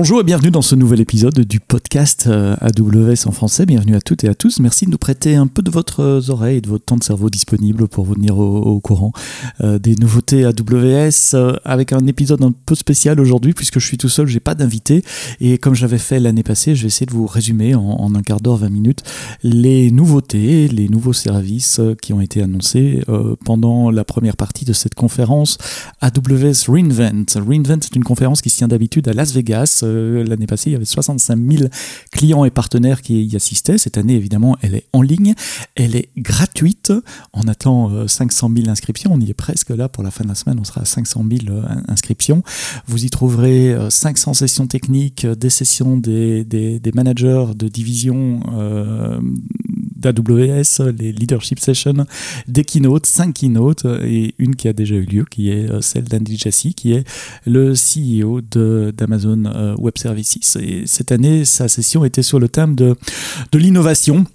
Bonjour et bienvenue dans ce nouvel épisode du podcast euh, AWS en français. Bienvenue à toutes et à tous. Merci de nous prêter un peu de votre oreille et de votre temps de cerveau disponible pour vous tenir au, courant euh, des nouveautés AWS euh, avec un épisode un peu spécial aujourd'hui puisque je suis tout seul, j'ai pas d'invité et comme j'avais fait l'année passée, je vais essayer de vous résumer en, un quart d'heure, 20 minutes les nouveautés, les nouveaux services qui ont été annoncés pendant la première partie de cette conférence AWS Reinvent. Reinvent est une conférence qui se tient d'habitude à Las Vegas euh, l'année passée, il y avait 65 000 clients et partenaires qui y assistaient. Cette année, évidemment, elle est en ligne. Elle est gratuite. On attend 500 euh, 000 inscriptions. On y est presque là. Pour la fin de la semaine, on sera à 500 000 euh, inscriptions. Vous y trouverez 500 sessions techniques, des sessions des, des, managers de division d'AWS, les leadership sessions, des keynotes, 5 keynotes et une qui a déjà eu lieu, qui est celle d'Andy Jassy, qui est le CEO d'Amazon euh, Web Services. Et cette année, sa session était sur le thème de, de l'innovation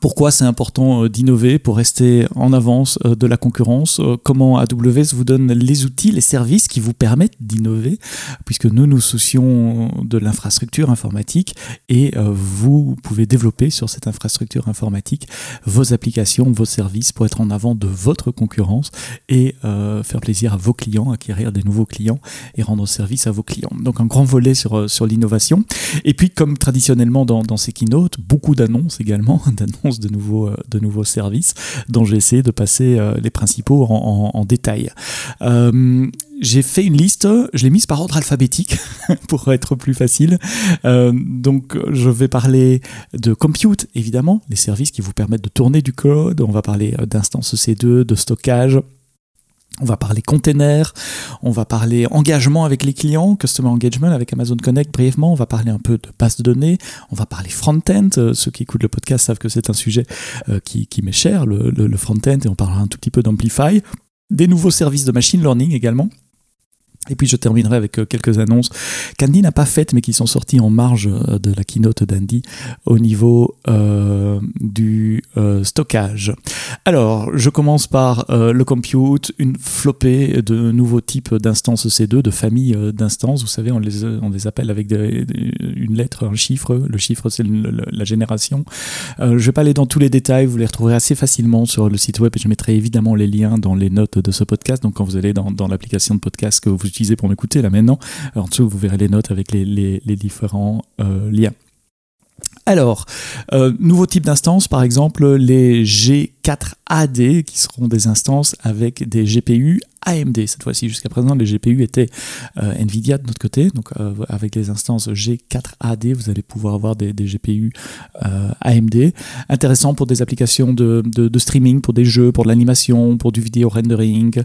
pourquoi c'est important euh, d'innover pour rester en avance euh, de la concurrence, euh, comment AWS vous donne les outils, les services qui vous permettent d'innover, puisque nous nous soucions de l'infrastructure informatique et vous pouvez développer sur cette infrastructure informatique vos applications, vos services pour être en avant de votre concurrence et faire plaisir à vos clients, acquérir des nouveaux clients et rendre service à vos clients. Donc un grand volet sur, sur l'innovation. Et puis comme traditionnellement dans, ces keynotes, beaucoup d'annonces également, d'annonces de nouveaux, euh, de nouveaux services dont j'ai essayé de passer euh, les principaux en, détail. Euh, j'ai fait une liste, je l'ai mise par ordre alphabétique pour être plus facile. donc je vais parler de compute, évidemment, les services qui vous permettent de tourner du code. On va parler d'instances C2, de stockage, on va parler container, on va parler engagement avec les clients, customer engagement avec Amazon Connect brièvement, on va parler un peu de base de données, on va parler front-end. Euh, ceux qui écoutent le podcast savent que c'est un sujet euh, qui, m'est cher, le, le front-end, et on parlera un tout petit peu d'Amplify. Des nouveaux services de machine learning également. Et puis je terminerai avec euh, quelques annonces qu'Andy n'a pas faites mais qui sont sorties en marge euh, de la keynote d'Andy au niveau euh, du stockage. Alors, je commence par le compute, une flopée de nouveaux types d'instances C2, de familles d'instances. Vous savez, on les, appelle avec une lettre, un chiffre. Le chiffre, c'est la génération. je ne vais pas aller dans tous les détails, vous les retrouverez assez facilement sur le site web et je mettrai évidemment les liens dans les notes de ce podcast. Donc quand vous allez dans, dans l'application de podcast que vous pour m'écouter là maintenant. En dessous, vous verrez les notes avec les, les, différents euh, liens. Alors, euh, nouveau type d'instance, par exemple les G4AD, qui seront des instances avec des GPU AMD cette fois-ci. Jusqu'à présent, les GPU étaient euh, Nvidia de notre côté. Donc, euh, avec les instances G4AD, vous allez pouvoir avoir des, GPU euh, AMD. Intéressant pour des applications de, streaming, pour des jeux, pour de l'animation, pour du vidéo rendering.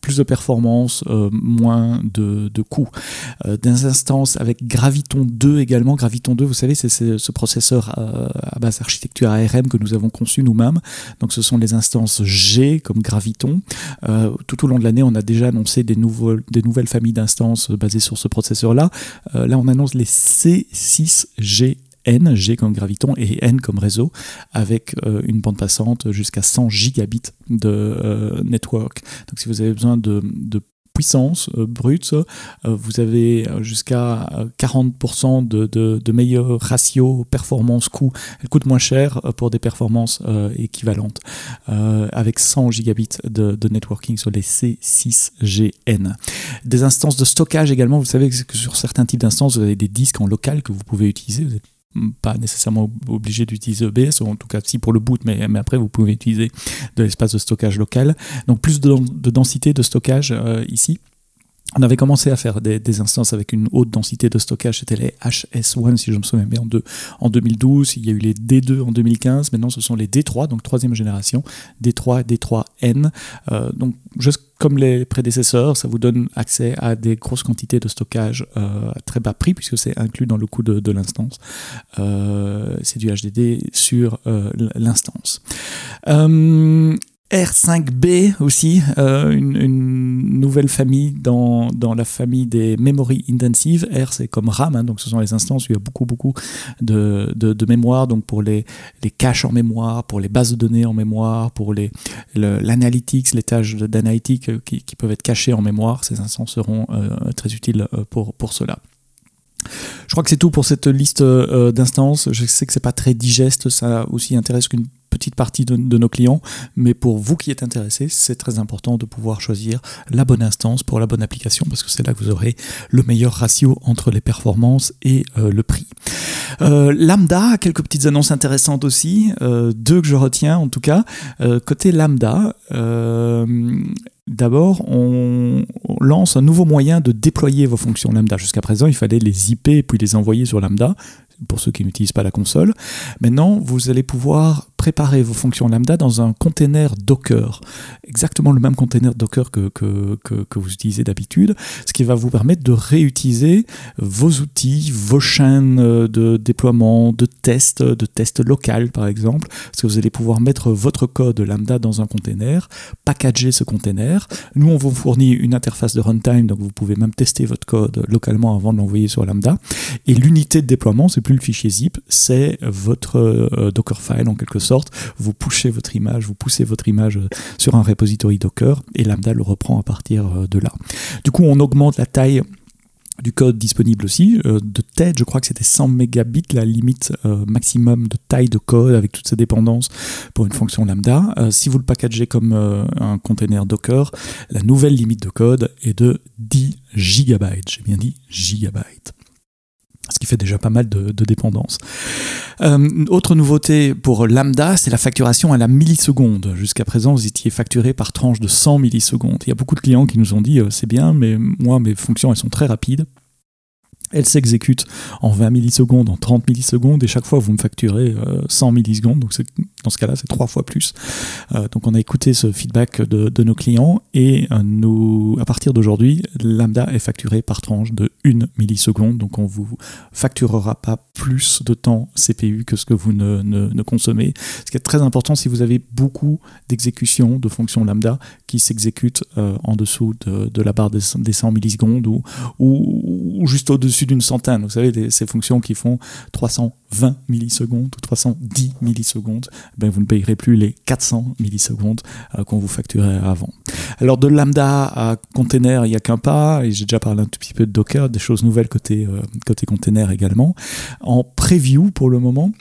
plus de performance, moins de, de coûts. des instances avec Graviton 2 également. Graviton 2, vous savez, c'est ce processeur à base d'architecture ARM que nous avons conçu nous-mêmes. Donc, ce sont les instances G comme Graviton. Tout au long de l'année, on a déjà annoncé des, nouvelles familles d'instances euh, basées sur ce processeur-là. Euh, là, on annonce les C6G N, G comme graviton et N comme réseau, avec une bande passante jusqu'à 100 gigabits de network. Donc si vous avez besoin de puissance euh, brute, euh, vous avez euh, jusqu'à 40% de, de, de, meilleur ratio performance-coût. Elle coûte moins cher pour des performances équivalentes, avec 100 gigabits de, networking sur les C6GN. Des instances de stockage également, vous savez que sur certains types d'instances, vous avez des disques en local que vous pouvez utiliser. Pas nécessairement obligé d'utiliser EBS, ou en tout cas si pour le boot, mais, après vous pouvez utiliser de l'espace de stockage local. Donc plus de, de densité de stockage euh, ici. On avait commencé à faire des, instances avec une haute densité de stockage, c'était les HS1 si je me souviens bien en, en 2012, il y a eu les D2 en 2015, maintenant ce sont les D3, donc troisième génération, D3 et D3N. Euh, donc juste comme les prédécesseurs, ça vous donne accès à des grosses quantités de stockage euh, à très bas prix puisque c'est inclus dans le coût de, l'instance. Euh, c'est du HDD sur l'instance. R5B aussi, euh, une, nouvelle famille dans, dans, la famille des memory intensive. R c'est comme RAM, hein, donc ce sont les instances où il y a beaucoup beaucoup de, de, mémoire, donc pour les, les caches en mémoire, pour les bases de données en mémoire, pour les l'analytics, les tâches d'analytique qui, qui, peuvent être cachées en mémoire, ces instances seront euh, très utiles euh, pour, pour cela. Je crois que c'est tout pour cette liste d'instances. Je sais que c'est pas très digeste, ça aussi intéresse qu'une petite partie de, nos clients, mais pour vous qui êtes intéressé, c'est très important de pouvoir choisir la bonne instance pour la bonne application parce que c'est là que vous aurez le meilleur ratio entre les performances et euh, le prix. Euh, Lambda, quelques petites annonces intéressantes aussi, euh, deux que je retiens en tout cas. côté Lambda, D'abord, on lance un nouveau moyen de déployer vos fonctions Lambda. Jusqu'à présent, il fallait les IP et puis les envoyer sur Lambda pour ceux qui n'utilisent pas la console. Maintenant, vous allez pouvoir préparer vos fonctions lambda dans un container Docker, exactement le même container Docker que, que, que, vous utilisez d'habitude, ce qui va vous permettre de réutiliser vos outils, vos chaînes de déploiement, de tests, de tests local par exemple, parce que vous allez pouvoir mettre votre code lambda dans un container, packager ce container. Nous, on vous fournit une interface de runtime, donc vous pouvez même tester votre code localement avant de l'envoyer sur lambda. Et l'unité de déploiement, c'est plus le fichier zip, c'est votre euh, Dockerfile en quelque sorte. Vous poussez votre image, vous poussez votre image euh, sur un repository Docker et Lambda le reprend à partir euh, de là. Du coup, on augmente la taille du code disponible aussi. de tête, je crois que c'était 100 mégabits la limite maximum de taille de code avec toutes ces dépendances pour une fonction lambda. si vous le packagez comme un container Docker, la nouvelle limite de code est de 10 gigabytes. J'ai bien dit gigabytes ce qui fait déjà pas mal de, dépendance. Euh, autre nouveauté pour Lambda, c'est la facturation à la milliseconde. Jusqu'à présent, vous étiez facturé par tranche de 100 millisecondes. Il y a beaucoup de clients qui nous ont dit euh, c'est bien, mais moi, mes fonctions, elles sont très rapides. Elle s'exécute en 20 millisecondes, en 30 millisecondes, et chaque fois vous me facturez 100 euh, millisecondes, donc dans ce cas-là c'est trois fois plus. Euh, donc on a écouté ce feedback de, nos clients, et euh, nous, à partir d'aujourd'hui, Lambda est facturé par tranche de 1 milliseconde, donc on vous facturera pas plus de temps CPU que ce que vous ne, consommez. Ce qui est très important si vous avez beaucoup d'exécutions de fonctions Lambda qui s'exécutent en dessous de, la barre des, 100 millisecondes ou, juste au-dessus d'une centaine. Vous savez, ces fonctions qui font 320 millisecondes ou 310 millisecondes, ben vous ne payerez plus les 400 millisecondes euh, qu'on vous facturait avant. Alors de lambda à container, il n'y a qu'un pas, et j'ai déjà parlé un tout petit peu de Docker, des choses nouvelles côté, euh, côté container également. En preview pour le moment,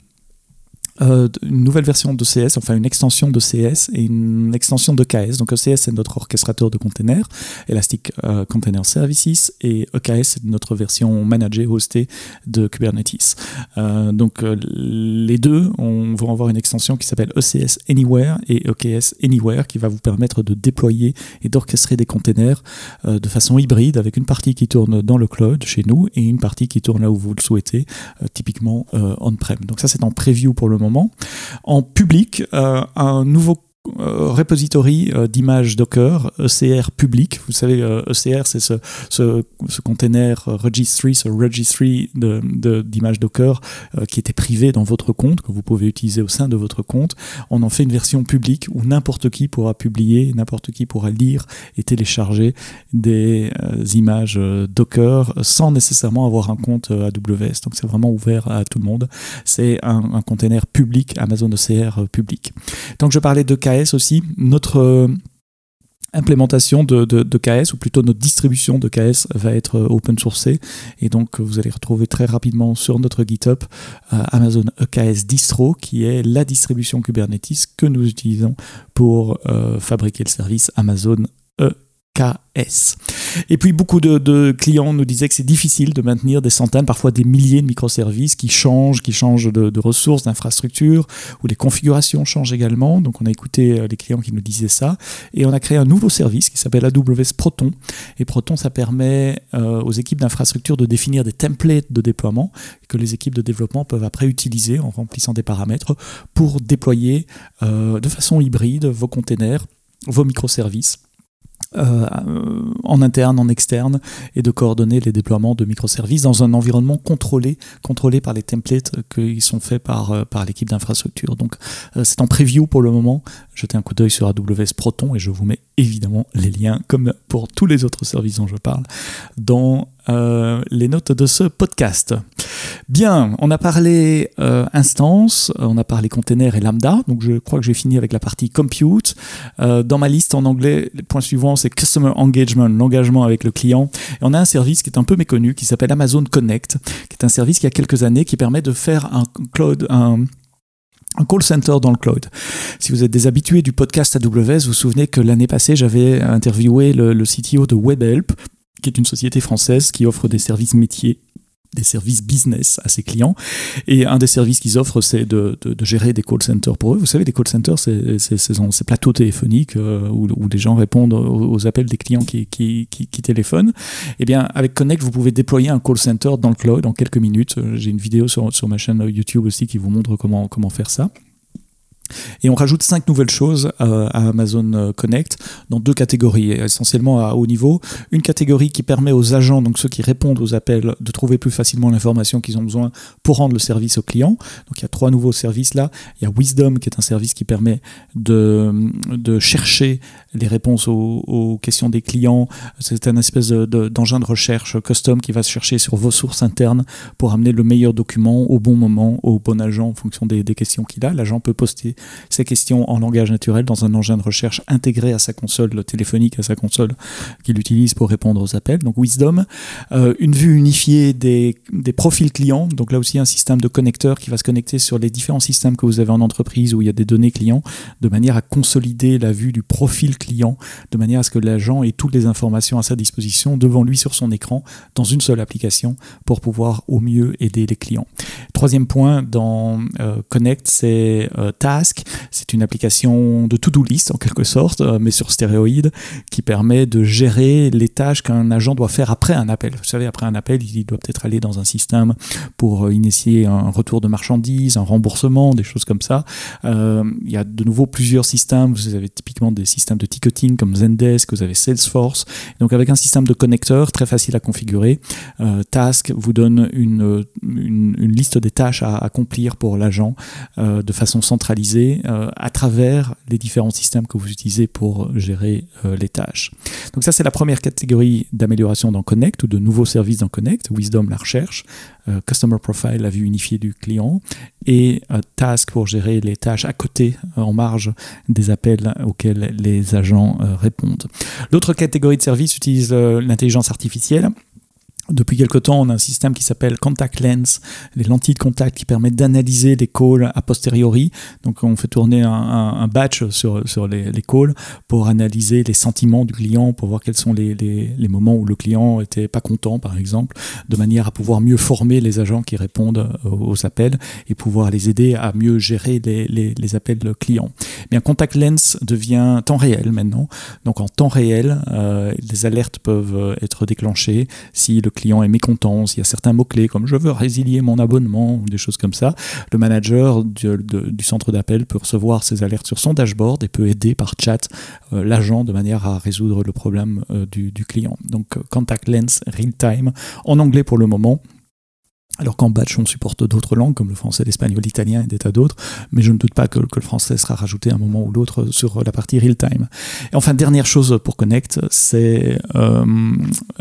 euh, une nouvelle version de CS, enfin une extension de CS et une extension de KS. Donc ECS c'est notre orchestrateur de containers, Elastic euh, Container Services, et EKS c'est notre version managée, hostée de Kubernetes. Euh, donc les deux on, vont avoir une extension qui s'appelle ECS Anywhere et EKS Anywhere qui va vous permettre de déployer et d'orchestrer des containers de façon hybride avec une partie qui tourne dans le cloud chez nous et une partie qui tourne là où vous le souhaitez, typiquement on-prem. Donc ça c'est en preview pour le moment. En public, euh, un nouveau euh, repository euh, d'images Docker, ECR public. Vous savez, ECR, e c'est ce, container registry, ce registry d'images Docker qui était privé dans votre compte, que vous pouvez utiliser au sein de votre compte. On en fait une version publique où n'importe qui pourra publier, n'importe qui pourra lire et télécharger des images Docker sans nécessairement avoir un compte AWS. Donc c'est vraiment ouvert à tout le monde. C'est un, un container public, Amazon ECR public. Donc je parlais de aussi, notre euh, implémentation de, KS, ou plutôt notre distribution de KS va être euh, open sourcée. Et donc, vous allez retrouver très rapidement sur notre GitHub euh, Amazon EKS Distro, qui est la distribution Kubernetes que nous utilisons pour fabriquer le service Amazon EKS. Et puis beaucoup de, clients nous disaient que c'est difficile de maintenir des centaines, parfois des milliers de microservices qui changent, qui changent de, ressources, d'infrastructures, où les configurations changent également. Donc on a écouté euh, les clients qui nous disaient ça. Et on a créé un nouveau service qui s'appelle AWS Proton. Et Proton, ça permet euh, aux équipes d'infrastructure de définir des templates de déploiement que les équipes de développement peuvent après utiliser en remplissant des paramètres pour déployer euh, de façon hybride vos containers, vos microservices euh, en interne, en externe, et de coordonner les déploiements de microservices dans un environnement contrôlé, contrôlé par les templates qui sont faits par, euh, par l'équipe d'infrastructure. Donc euh, c'est en preview pour le moment. Jetez un coup d'œil sur AWS Proton et je vous mets évidemment les liens, comme pour tous les autres services dont je parle, dans les notes de ce podcast. Bien, on a parlé instance, on a parlé container et lambda, donc je crois que j'ai fini avec la partie compute. dans ma liste en anglais, le point suivant c'est customer engagement, l'engagement avec le client. Et on a un service qui est un peu méconnu qui s'appelle Amazon Connect, qui est un service qui a quelques années qui permet de faire un cloud, un call center dans le cloud. Si vous êtes des habitués du podcast AWS, vous vous souvenez que l'année passée, j'avais interviewé le, le, CTO de WebHelp, qui est une société française qui offre des services métiers des services business à ses clients. Et un des services qu'ils offrent, c'est de, gérer des call centers pour eux. Vous savez, les call centers, c'est ces plateaux téléphoniques euh, où, les gens répondent aux, appels des clients qui, téléphonent. Eh bien, avec Connect, vous pouvez déployer un call center dans le cloud en quelques minutes. J'ai une vidéo sur, ma chaîne YouTube aussi qui vous montre comment faire ça. Et on rajoute cinq nouvelles choses à Amazon euh, Connect dans deux catégories, essentiellement à haut niveau. Une catégorie qui permet aux agents, donc ceux qui répondent aux appels, de trouver plus facilement l'information qu'ils ont besoin pour rendre le service au client. Donc il y a trois nouveaux services là. Il y a Wisdom qui est un service qui permet de, de chercher les réponses aux, questions des clients. C'est un espèce d'engin de, recherche custom qui va se chercher sur vos sources internes pour amener le meilleur document au bon moment, au bon agent en fonction des questions qu'il a. L'agent peut poster ces questions en langage naturel dans un engin de recherche intégré à sa console téléphonique, à sa console qu'il utilise pour répondre aux appels. Donc Wisdom, euh, une vue unifiée des, des, profils clients. Donc là aussi un système de connecteurs qui va se connecter sur les différents systèmes que vous avez en entreprise où il y a des données clients, de manière à consolider la vue du profil client, de manière à ce que l'agent ait toutes les informations à sa disposition devant lui sur son écran dans une seule application pour pouvoir au mieux aider les clients. Troisième point dans euh, Connect, c'est euh, C'est une application de to-do list en quelque sorte, euh, mais sur stéroïde, qui permet de gérer les tâches qu'un agent doit faire après un appel. Vous savez, après un appel, il doit peut-être aller dans un système pour initier un retour de marchandises, un remboursement, des choses comme ça. il y a de nouveau plusieurs systèmes. Vous avez typiquement des systèmes de ticketing comme Zendesk, vous avez Salesforce. Donc avec un système de connecteurs très facile à configurer, Task vous donne une, liste des tâches à accomplir pour l'agent euh, de façon centralisée euh, à travers les différents systèmes que vous utilisez pour gérer euh, les tâches. Donc ça c'est la première catégorie d'amélioration dans Connect ou de nouveaux services dans Connect, Wisdom la recherche, Customer Profile la vue unifiée du client et Task pour gérer les tâches à côté en marge des appels auxquels les agents répondent. L'autre catégorie de services utilise l'intelligence artificielle. Depuis quelque temps, on a un système qui s'appelle Contact Lens, les lentilles de contact qui permettent d'analyser les calls a posteriori. Donc, on fait tourner un, batch sur, sur les, calls pour analyser les sentiments du client, pour voir quels sont les, les, moments où le client était pas content, par exemple, de manière à pouvoir mieux former les agents qui répondent euh, aux appels et pouvoir les aider à mieux gérer les, appels clients. Eh bien, Contact Lens devient temps réel maintenant. Donc, en temps réel, euh, les alertes peuvent être déclenchées si le client est mécontent, s'il y a certains mots-clés comme je veux résilier mon abonnement ou des choses comme ça, le manager du, centre d'appel peut recevoir ces alertes sur son dashboard et peut aider par chat euh, l'agent de manière à résoudre le problème euh, du, client. Donc euh, Contact Lens Real Time en anglais pour le moment. Alors qu'en batch, on supporte d'autres langues, comme le français, l'espagnol, l'italien et des tas d'autres, mais je ne doute pas que, le français sera rajouté à un moment ou l'autre sur la partie real-time. Et enfin, dernière chose pour Connect, c'est... Euh,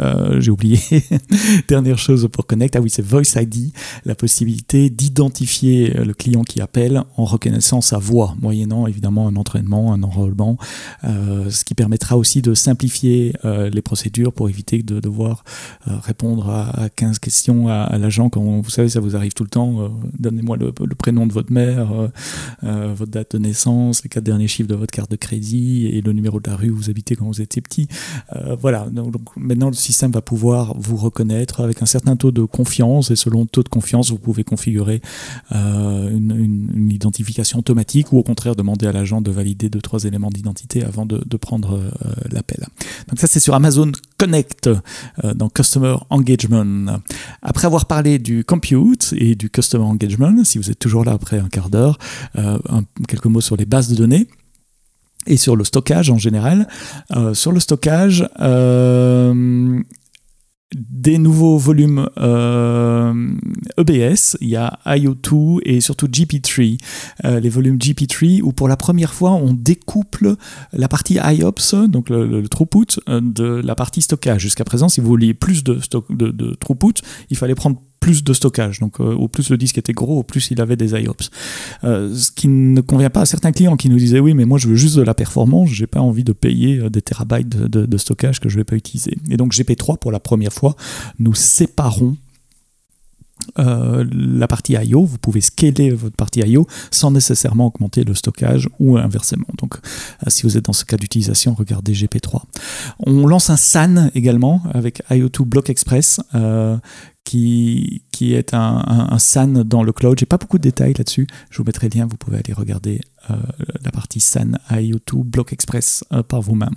euh, j'ai oublié. dernière chose pour Connect, ah oui, c'est Voice ID, la possibilité d'identifier le client qui appelle en reconnaissant sa voix, moyennant évidemment un entraînement, un enrôlement, euh, ce qui permettra aussi de simplifier les procédures pour éviter de devoir répondre à, 15 questions à, à l'agent quand vous savez, ça vous arrive tout le temps. Euh, donnez-moi le, prénom de votre mère, euh, euh, votre date de naissance, les quatre derniers chiffres de votre carte de crédit et le numéro de la rue où vous habitez quand vous étiez petit. voilà. Donc, maintenant, le système va pouvoir vous reconnaître avec un certain taux de confiance et selon le taux de confiance, vous pouvez configurer une, identification automatique ou au contraire demander à l'agent de valider deux trois éléments d'identité avant de, de prendre l'appel. Donc ça, c'est sur Amazon Connect dans Customer Engagement. Après avoir parlé du compute et du customer engagement, si vous êtes toujours là après un quart d'heure, euh, quelques mots sur les bases de données et sur le stockage en général. Euh, sur le stockage, euh, des nouveaux volumes EBS, il y a IO2 et surtout GP3, les volumes GP3 où pour la première fois on découple la partie IOPS, donc le, throughput, de la partie stockage. Jusqu'à présent, si vous vouliez plus de, de, de throughput, il fallait prendre plus de stockage. Donc, euh, au plus le disque était gros, au plus il avait des IOPS. Euh, ce qui ne convient pas à certains clients qui nous disaient oui, mais moi je veux juste de la performance, j'ai pas envie de payer euh, des terabytes de, stockage que je vais pas utiliser. Et donc GP3 pour la première fois, nous séparons la partie I.O., vous pouvez scaler votre partie I.O. sans nécessairement augmenter le stockage ou inversement. Donc, si vous êtes dans ce cas d'utilisation, regardez GP3. On lance un SAN également avec IO2 Block Express qui, est un, SAN dans le cloud. J'ai pas beaucoup de détails là-dessus. Je vous mettrai le lien, vous pouvez aller regarder euh, la partie SAN IO2 Block Express euh, par vous-même.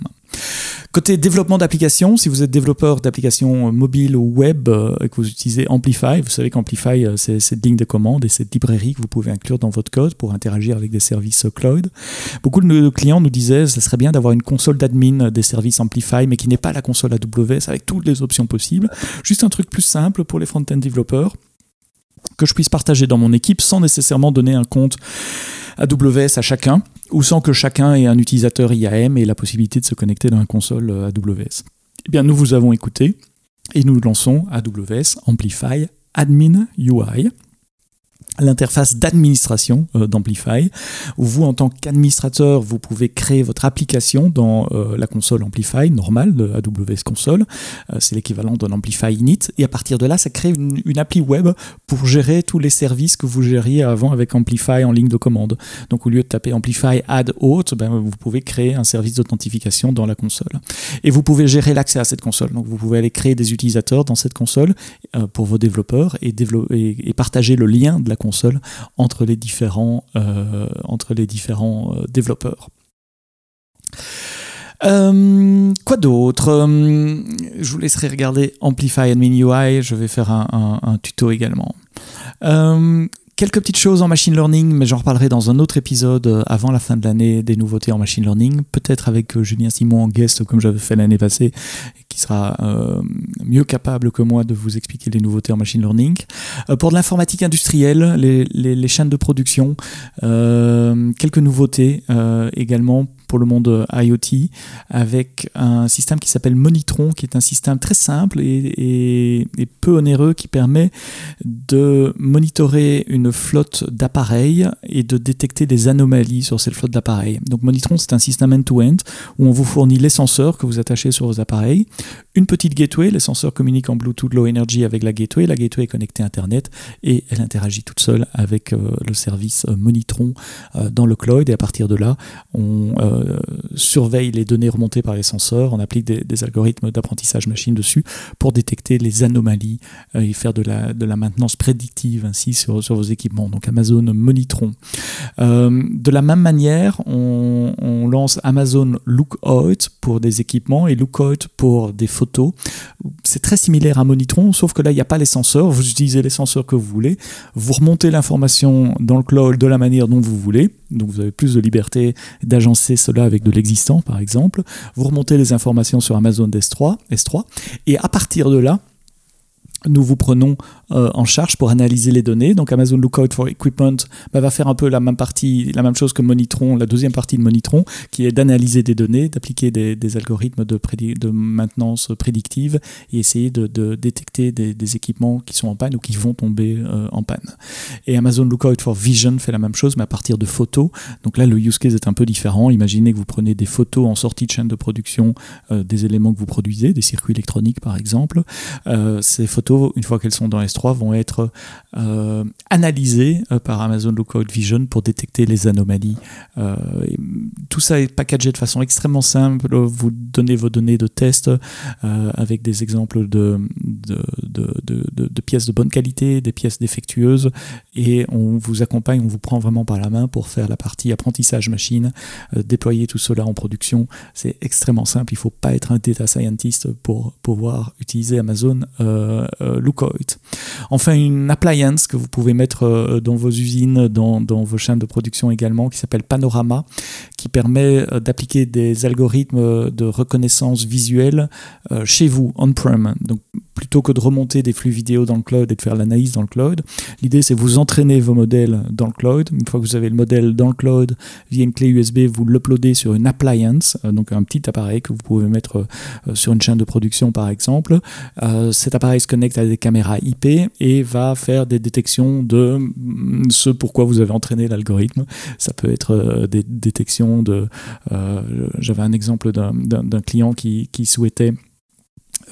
Côté développement d'applications, si vous êtes développeur d'applications mobiles ou web euh, et que vous utilisez Amplify, vous savez qu'Amplify, c'est cette ligne de commande et cette librairie que vous pouvez inclure dans votre code pour interagir avec des services cloud. Beaucoup de nos clients nous disaient ça serait bien d'avoir une console d'admin des services Amplify, mais qui n'est pas la console AWS avec toutes les options possibles. Juste un truc plus simple pour les front-end développeurs que je puisse partager dans mon équipe sans nécessairement donner un compte AWS à chacun, ou sans que chacun ait un utilisateur IAM et la possibilité de se connecter dans une console euh, AWS. Eh bien, nous vous avons écouté et nous lançons AWS Amplify Admin UI l'interface d'administration euh, d'Amplify, où vous, en tant qu'administrateur, vous pouvez créer votre application dans euh, la console Amplify normale de AWS Console. Euh, c'est l'équivalent d'un Amplify init. Et à partir de là, ça crée une, appli web pour gérer tous les services que vous gériez avant avec Amplify en ligne de commande. Donc, au lieu de taper Amplify add autre, ben, vous pouvez créer un service d'authentification dans la console. Et vous pouvez gérer l'accès à cette console. Donc, vous pouvez aller créer des utilisateurs dans cette console pour vos développeurs et, et, et partager le lien de la console entre les différents, euh, entre les différents euh, développeurs. Euh, quoi d'autre? Je vous laisserai regarder Amplify Admin UI. Je vais faire un, tuto également. Quelques petites choses en machine learning, mais j'en reparlerai dans un autre épisode avant la fin de l'année des nouveautés en machine learning, peut-être avec Julien Simon en guest comme j'avais fait l'année passée, qui sera euh, mieux capable que moi de vous expliquer les nouveautés en machine learning. Euh, pour de l'informatique industrielle, les, chaînes de production, euh, quelques nouveautés également pour le monde IoT avec un système qui s'appelle Monitron, qui est un système très simple et, peu onéreux qui permet de monitorer une flotte d'appareils et de détecter des anomalies sur cette flotte d'appareils. Donc Monitron, c'est un système end-to-end où on vous fournit les senseurs que vous attachez sur vos appareils, une petite gateway, les senseurs communiquent en Bluetooth Low Energy avec la gateway, la gateway est connectée à Internet et elle interagit toute seule avec euh, le service euh, Monitron euh, dans le cloud et à partir de là, on euh, surveille les données remontées par les senseurs, on applique des, algorithmes d'apprentissage machine dessus pour détecter les anomalies euh, et faire de la, maintenance prédictive ainsi sur, sur vos équipements. Donc Amazon Monitron. Euh, de la même manière, on, on, lance Amazon Lookout pour des équipements et Lookout pour des photos. C'est très similaire à Monitron, sauf que là, il n'y a pas les senseurs. Vous utilisez les senseurs que vous voulez. Vous remontez l'information dans le cloud de la manière dont vous voulez. Donc vous avez plus de liberté d'agencer cela avec de l'existant, par exemple. Vous remontez les informations sur Amazon S3, S3 et à partir de là, nous vous prenons euh, en charge pour analyser les données. Donc Amazon Lookout for Equipment bah, va faire un peu la même partie, la même chose que Monitron, la deuxième partie de Monitron, qui est d'analyser des données, d'appliquer des, algorithmes de, maintenance prédictive et essayer de, détecter des, équipements qui sont en panne ou qui vont tomber euh, en panne. Et Amazon Lookout for Vision fait la même chose, mais à partir de photos. Donc là, le use case est un peu différent. Imaginez que vous prenez des photos en sortie de chaîne de production euh, des éléments que vous produisez, des circuits électroniques par exemple. ces photos une fois qu'elles sont dans S3, vont être euh, analysées euh, par Amazon Lookout Vision pour détecter les anomalies. Euh, tout ça est packagé de façon extrêmement simple. Vous donnez vos données de test avec des exemples de, de, pièces de bonne qualité, des pièces défectueuses, et on vous accompagne, on vous prend vraiment par la main pour faire la partie apprentissage machine, déployer tout cela en production. C'est extrêmement simple. Il ne faut pas être un data scientist pour pouvoir utiliser Amazon Lookout. Enfin, une appliance que vous pouvez mettre dans vos usines, dans, vos chaînes de production également, qui s'appelle Panorama, qui permet d'appliquer des algorithmes de reconnaissance visuelle chez vous, on-prem. Donc, plutôt que de remonter des flux vidéo dans le cloud et de faire l'analyse dans le cloud, l'idée c'est vous entraîner vos modèles dans le cloud. Une fois que vous avez le modèle dans le cloud, via une clé USB, vous l'uploadez sur une appliance, euh, donc un petit appareil que vous pouvez mettre euh, sur une chaîne de production par exemple. Euh, cet appareil se connecte à des caméras IP et va faire des détections de mm, ce pourquoi vous avez entraîné l'algorithme. Ça peut être des détections de... J'avais un exemple d'un client qui souhaitait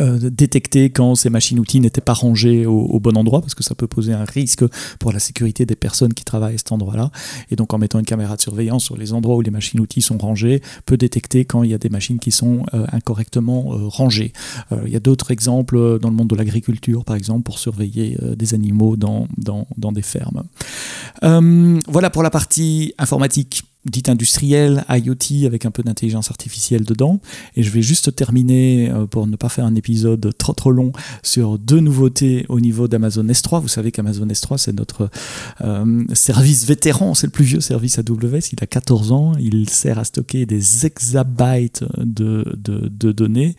euh, détecter quand ces machines-outils n'étaient pas rangées au, bon endroit, parce que ça peut poser un risque pour la sécurité des personnes qui travaillent à cet endroit-là. Et donc en mettant une caméra de surveillance sur les endroits où les machines-outils sont rangées, peut détecter quand il y a des machines qui sont euh, incorrectement euh, rangées. il y a d'autres exemples dans le monde de l'agriculture, par exemple, pour surveiller des animaux dans des fermes. voilà pour la partie informatique dite industrielle, IoT, avec un peu d'intelligence artificielle dedans. Et je vais juste terminer, euh, pour ne pas faire un épisode trop trop long, sur deux nouveautés au niveau d'Amazon S3. Vous savez qu'Amazon S3, c'est notre euh, service vétéran, c'est le plus vieux service AWS, il a 14 ans, il sert à stocker des exabytes de, de, données,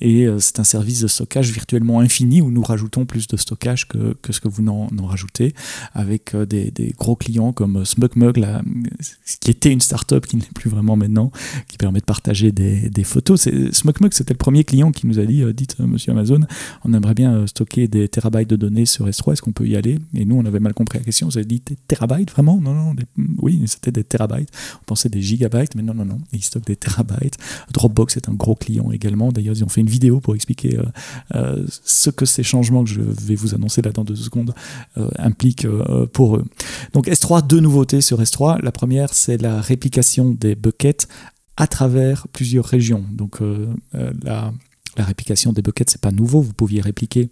et euh, c'est un service de stockage virtuellement infini où nous rajoutons plus de stockage que, que ce que vous n'en rajoutez, avec des, des, gros clients comme SmugMug, qui était une startup qui n'est plus vraiment maintenant, qui permet de partager des, des photos. SmokeMug, c'était le premier client qui nous a dit, euh, dites euh, monsieur Amazon, on aimerait bien euh, stocker des terabytes de données sur S3, est-ce qu'on peut y aller? Et nous, on avait mal compris la question, vous avez dit terabytes vraiment? Non, non, oui, c'était des terabytes. On pensait des gigabytes, mais non, non, non, ils stockent des terabytes. Dropbox est un gros client également. D'ailleurs, ils ont fait une vidéo pour expliquer ce que ces changements que je vais vous annoncer là dans deux secondes impliquent pour eux. Donc S3, deux nouveautés sur S3. La première, c'est la réplication des buckets à travers plusieurs régions. Donc euh, euh, la, la réplication des buckets, c'est pas nouveau, vous pouviez répliquer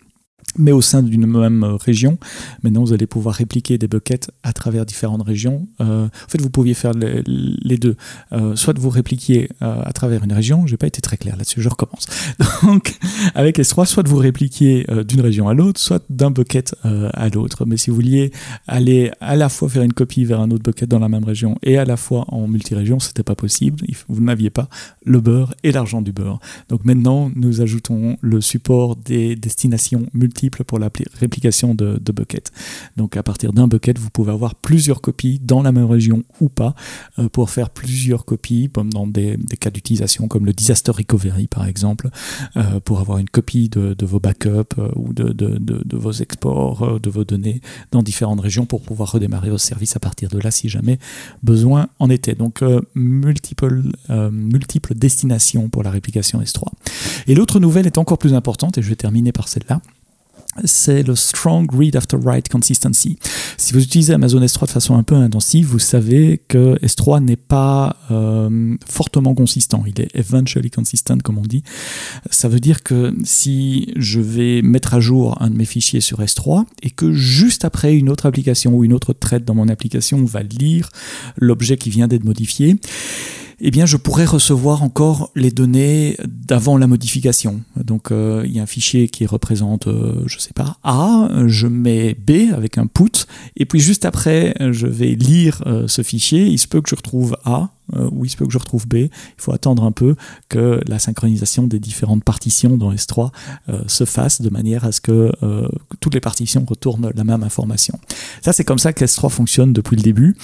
mais au sein d'une même région. Maintenant, vous allez pouvoir répliquer des buckets à travers différentes régions. Euh, en fait, vous pouviez faire les, deux. Euh, soit vous répliquiez euh, à travers une région, je n'ai pas été très clair là-dessus, je recommence. Donc, avec S3, soit vous répliquiez d'une région à l'autre, soit d'un bucket à l'autre. Mais si vous vouliez aller à la fois faire une copie vers un autre bucket dans la même région et à la fois en multi-région, ce n'était pas possible. Vous n'aviez pas le beurre et l'argent du beurre. Donc maintenant, nous ajoutons le support des destinations multi pour la réplication de, buckets. Donc à partir d'un bucket, vous pouvez avoir plusieurs copies dans la même région ou pas euh, pour faire plusieurs copies, comme dans des, cas d'utilisation comme le disaster recovery par exemple, euh, pour avoir une copie de, vos backups euh, ou de, de, vos exports de vos données dans différentes régions pour pouvoir redémarrer vos services à partir de là si jamais besoin en était. Donc multiple, multiples destinations pour la réplication S3. Et l'autre nouvelle est encore plus importante et je vais terminer par celle-là c'est le Strong Read After Write Consistency. Si vous utilisez Amazon S3 de façon un peu intensive, vous savez que S3 n'est pas euh, fortement consistant. Il est eventually consistent, comme on dit. Ça veut dire que si je vais mettre à jour un de mes fichiers sur S3 et que juste après une autre application ou une autre traite dans mon application va lire l'objet qui vient d'être modifié, eh bien, je pourrais recevoir encore les données d'avant la modification. Donc, euh, il y a un fichier qui représente, euh, je sais pas, A, je mets B avec un put, et puis juste après, je vais lire euh, ce fichier. Il se peut que je retrouve A, euh, ou il se peut que je retrouve B. Il faut attendre un peu que la synchronisation des différentes partitions dans S3 euh, se fasse de manière à ce que, euh, toutes les partitions retournent la même information. Ça, c'est comme ça que S3 fonctionne depuis le début.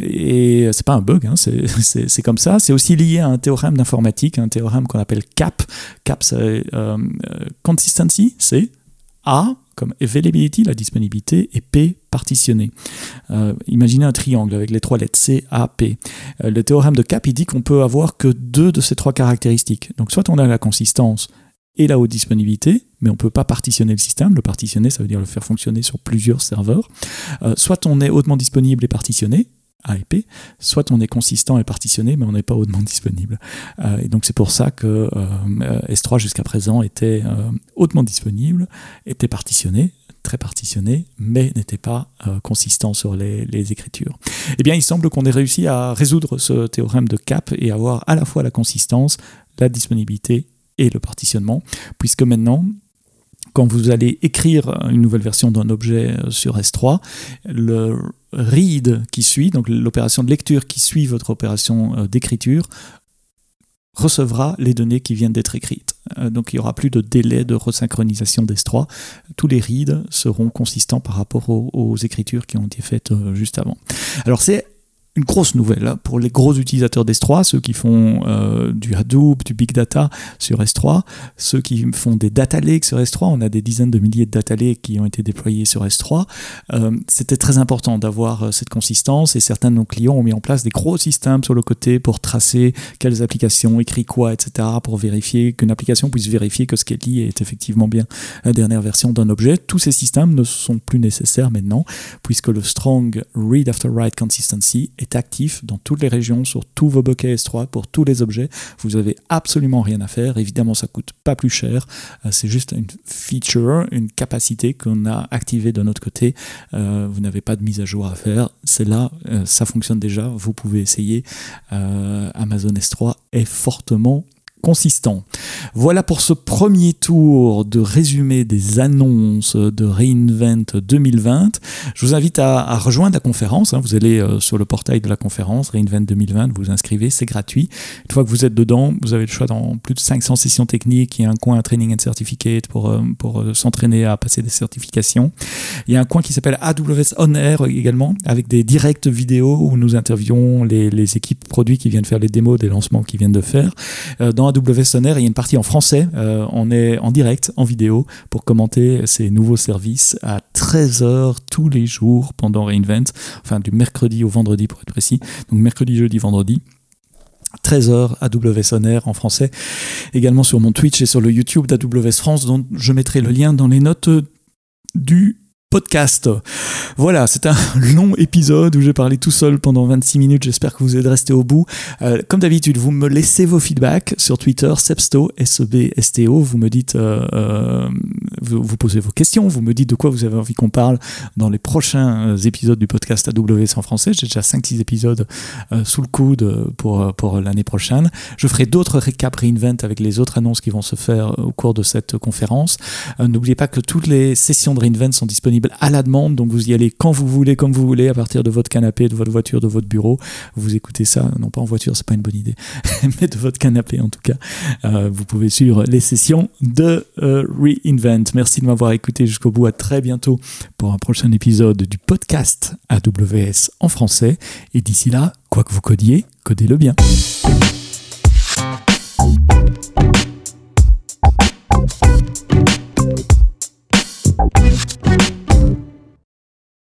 et c'est pas un bug, hein, c'est comme ça. C'est aussi lié à un théorème d'informatique, un théorème qu'on appelle CAP. CAP, c'est Consistency, c'est A comme availability, la disponibilité, et P, partitionné. Euh, imaginez un triangle avec les trois lettres C, A, P. Euh, le théorème de Cap, il dit qu'on peut avoir que deux de ces trois caractéristiques. Donc soit on a la consistance et la haute disponibilité, mais on ne peut pas partitionner le système. Le partitionner, ça veut dire le faire fonctionner sur plusieurs serveurs. Euh, soit on est hautement disponible et partitionné, a et P, soit on est consistant et partitionné, mais on n'est pas hautement disponible. Euh, et donc c'est pour ça que euh, S3 jusqu'à présent était hautement disponible, était partitionné, très partitionné, mais n'était pas consistant sur les, les, écritures. Eh bien, il semble qu'on ait réussi à résoudre ce théorème de CAP et avoir à la fois la consistance, la disponibilité et le partitionnement, puisque maintenant, quand vous allez écrire une nouvelle version d'un objet sur S3, le read qui suit, donc l'opération de lecture qui suit votre opération d'écriture, recevra les données qui viennent d'être écrites. Euh, donc il n'y aura plus de délai de resynchronisation d'S3. Tous les reads seront consistants par rapport aux, aux écritures qui ont été faites euh, juste avant. Alors c'est une grosse nouvelle hein, pour les gros utilisateurs d'S3, ceux qui font euh, du Hadoop, du Big Data sur S3, ceux qui font des data lakes sur S3. On a des dizaines de milliers de data lakes qui ont été déployés sur S3. Euh, c'était très important d'avoir euh, cette consistance et certains de nos clients ont mis en place des gros systèmes sur le côté pour tracer quelles applications écrit quoi, etc. pour vérifier qu'une application puisse vérifier que ce qu'elle lit est effectivement bien la dernière version d'un objet. Tous ces systèmes ne sont plus nécessaires maintenant puisque le Strong Read After Write Consistency est actif dans toutes les régions, sur tous vos bokeh S3, pour tous les objets. Vous avez absolument rien à faire. Évidemment, ça coûte pas plus cher. Euh, c'est juste une feature, une capacité qu'on a activée de notre côté. Euh, vous n'avez pas de mise à jour à faire. C'est là, euh, ça fonctionne déjà. Vous pouvez essayer. Amazon S3 est fortement consistant. Voilà pour ce premier tour de résumé des annonces de Reinvent 2020. Je vous invite à, rejoindre la conférence. Hein. Vous allez euh, sur le portail de la conférence Reinvent 2020, vous inscrivez, c'est gratuit. Une fois que vous êtes dedans, vous avez le choix dans plus de 500 sessions techniques. Il y a un coin Training and Certificate pour, euh, pour euh, s'entraîner à passer des certifications. Il y a un coin qui s'appelle AWS On Air également, avec des directs vidéo où nous interviewons les, les équipes produits qui viennent faire les démos des lancements qu'ils viennent de faire. AWS il y a une partie en français. Euh, on est en direct, en vidéo, pour commenter ces nouveaux services à 13h tous les jours pendant Reinvent, enfin du mercredi au vendredi pour être précis. Donc mercredi, jeudi, vendredi. 13h AWS On en français, également sur mon Twitch et sur le YouTube d'AWS France, dont je mettrai le lien dans les notes du podcast. Voilà, c'est un long épisode où j'ai parlé tout seul pendant 26 minutes. J'espère que vous êtes resté au bout. Euh, comme d'habitude, vous me laissez vos feedbacks sur Twitter, Sebsto, S-E-B-S-T-O. Vous me dites, euh, euh, vous, posez vos questions, vous me dites de quoi vous avez envie qu'on parle dans les prochains épisodes du podcast AWS en français. J'ai déjà 5-6 épisodes sous le coude pour, pour l'année prochaine. Je ferai d'autres récaps Reinvent avec les autres annonces qui vont se faire au cours de cette conférence. N'oubliez pas que toutes les sessions de Reinvent sont disponibles à la demande, donc vous y allez quand vous voulez, comme vous voulez, à partir de votre canapé, de votre voiture, de votre bureau. Vous écoutez ça, non pas en voiture, c'est pas une bonne idée, mais de votre canapé en tout cas. Euh, vous pouvez suivre les sessions de euh, Reinvent. Merci de m'avoir écouté jusqu'au bout. À très bientôt pour un prochain épisode du podcast AWS en français. Et d'ici là, quoi que vous codiez, codez-le bien.